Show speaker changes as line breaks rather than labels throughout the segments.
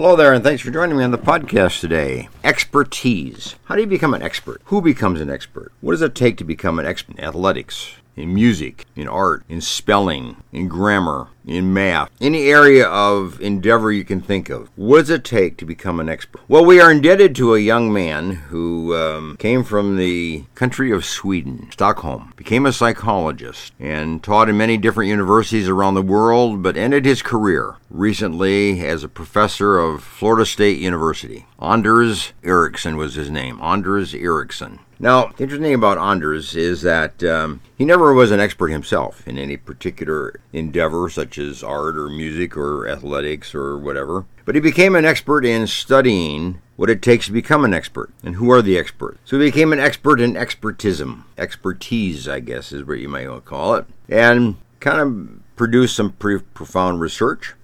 Hello there, and thanks for joining me on the podcast today. Expertise. How do you become an expert? Who becomes an expert? What does it take to become an expert in athletics, in music, in art, in spelling, in grammar, in math, any area of endeavor you can think of. What does it take to become an expert? Well, we are indebted to a young man who um, came from the country of Sweden, Stockholm, became a psychologist, and taught in many different universities around the world, but ended his career recently as a professor of Florida State University. Anders Ericsson was his name. Anders Ericsson. Now, the interesting thing about Anders is that um, he never was an expert himself in any particular endeavor, such as art or music or athletics or whatever. But he became an expert in studying what it takes to become an expert and who are the experts. So he became an expert in expertism. Expertise, I guess, is what you might call it. And kind of produced some pretty profound research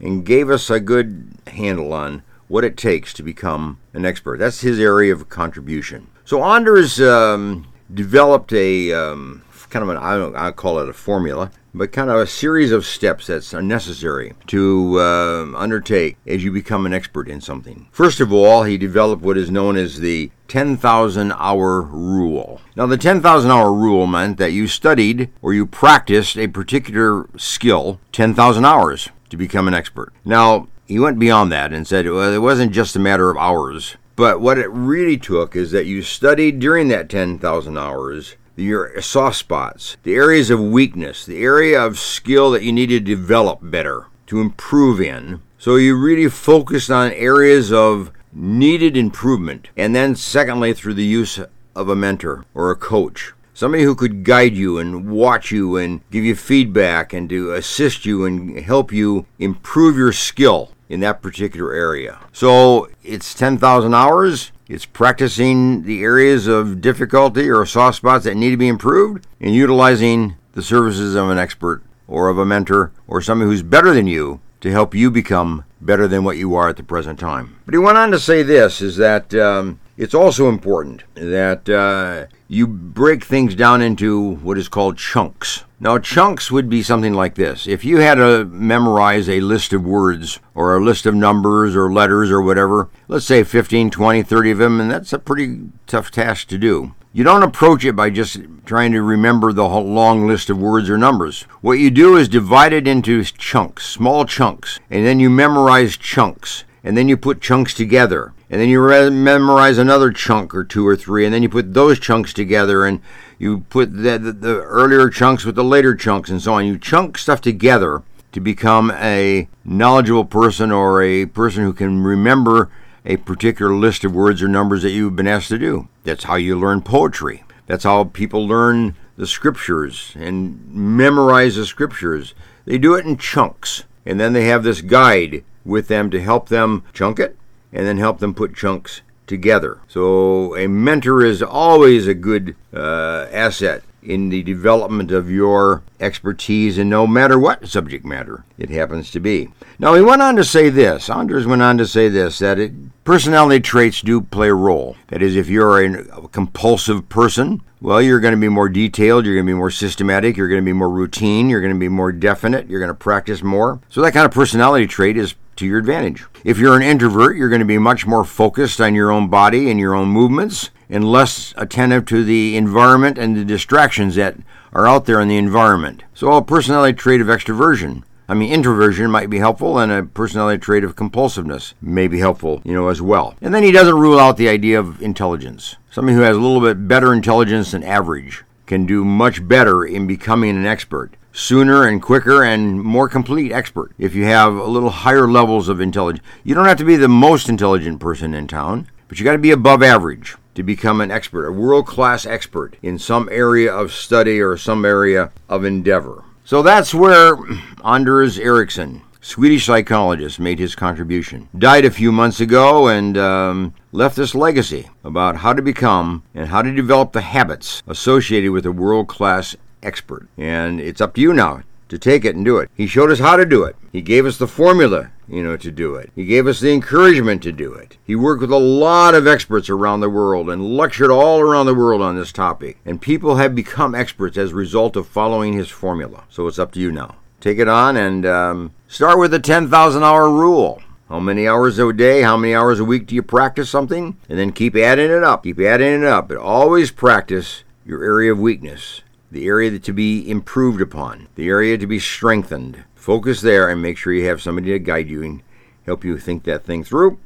and gave us a good handle on what it takes to become an expert. That's his area of contribution. So Anders um, developed a um, kind of an I don't I call it a formula, but kind of a series of steps that's necessary to uh, undertake as you become an expert in something. First of all, he developed what is known as the 10,000 hour rule. Now, the 10,000 hour rule meant that you studied or you practiced a particular skill 10,000 hours to become an expert. Now, he went beyond that and said well, it wasn't just a matter of hours, but what it really took is that you studied during that 10,000 hours your soft spots, the areas of weakness, the area of skill that you need to develop better, to improve in. So you really focused on areas of needed improvement. And then, secondly, through the use of a mentor or a coach. Somebody who could guide you and watch you and give you feedback and to assist you and help you improve your skill in that particular area. So it's 10,000 hours. It's practicing the areas of difficulty or soft spots that need to be improved and utilizing the services of an expert or of a mentor or somebody who's better than you to help you become better than what you are at the present time. But he went on to say this is that um, it's also important that uh, you break things down into what is called chunks. Now, chunks would be something like this. If you had to memorize a list of words or a list of numbers or letters or whatever, let's say 15, 20, 30 of them, and that's a pretty tough task to do. You don't approach it by just trying to remember the whole long list of words or numbers. What you do is divide it into chunks, small chunks, and then you memorize chunks, and then you put chunks together and then you re- memorize another chunk or two or three, and then you put those chunks together, and you put the, the, the, earlier chunks with the later chunks, and so on. You chunk stuff together to become a knowledgeable person or a person who can remember a particular list of words or numbers that you've been asked to do. That's how you learn poetry. That's how people learn the scriptures and memorize the scriptures. They do it in chunks, and then they have this guide with them to help them chunk it and then help them put chunks together. So a mentor is always a good uh, asset in the development of your expertise and no matter what subject matter it happens to be. Now, he went on to say this, Anders went on to say this, that it, personality traits do play a role. That is, if you're a compulsive person, well, you're going to be more detailed, you're going to be more systematic, you're going to be more routine, you're going to be more definite, you're going to practice more. So, that kind of personality trait is to your advantage. If you're an introvert, you're going to be much more focused on your own body and your own movements and less attentive to the environment and the distractions that are out there in the environment. So, a personality trait of extroversion. I mean, introversion might be helpful, and a personality trait of compulsiveness may be helpful, you know, as well. And then he doesn't rule out the idea of intelligence. Somebody who has a little bit better intelligence than average can do much better in becoming an expert sooner and quicker and more complete expert if you have a little higher levels of intelligence. You don't have to be the most intelligent person in town, but you got to be above average to become an expert, a world class expert in some area of study or some area of endeavor. So that's where Anders Ericsson, Swedish psychologist, made his contribution. Died a few months ago and um, left this legacy about how to become and how to develop the habits associated with a world class expert. And it's up to you now to take it and do it. He showed us how to do it. He gave us the formula, you know, to do it. He gave us the encouragement to do it. He worked with a lot of experts around the world and lectured all around the world on this topic. And people have become experts as a result of following his formula. So it's up to you now. Take it on and um, start with the 10,000 hour rule. How many hours a day, how many hours a week do you practice something? And then keep adding it up. Keep adding it up. But always practice your area of weakness, the area to be improved upon, the area to be strengthened. Focus there and make sure you have somebody to guide you and help you think that thing through.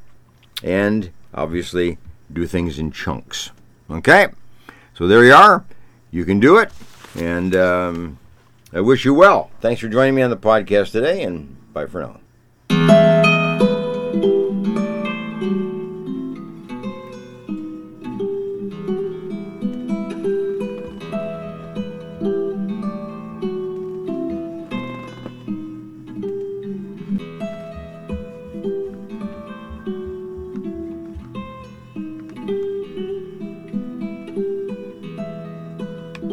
And obviously, do things in chunks. Okay? So there you are. You can do it. And um, I wish you well. Thanks for joining me on the podcast today, and bye for now.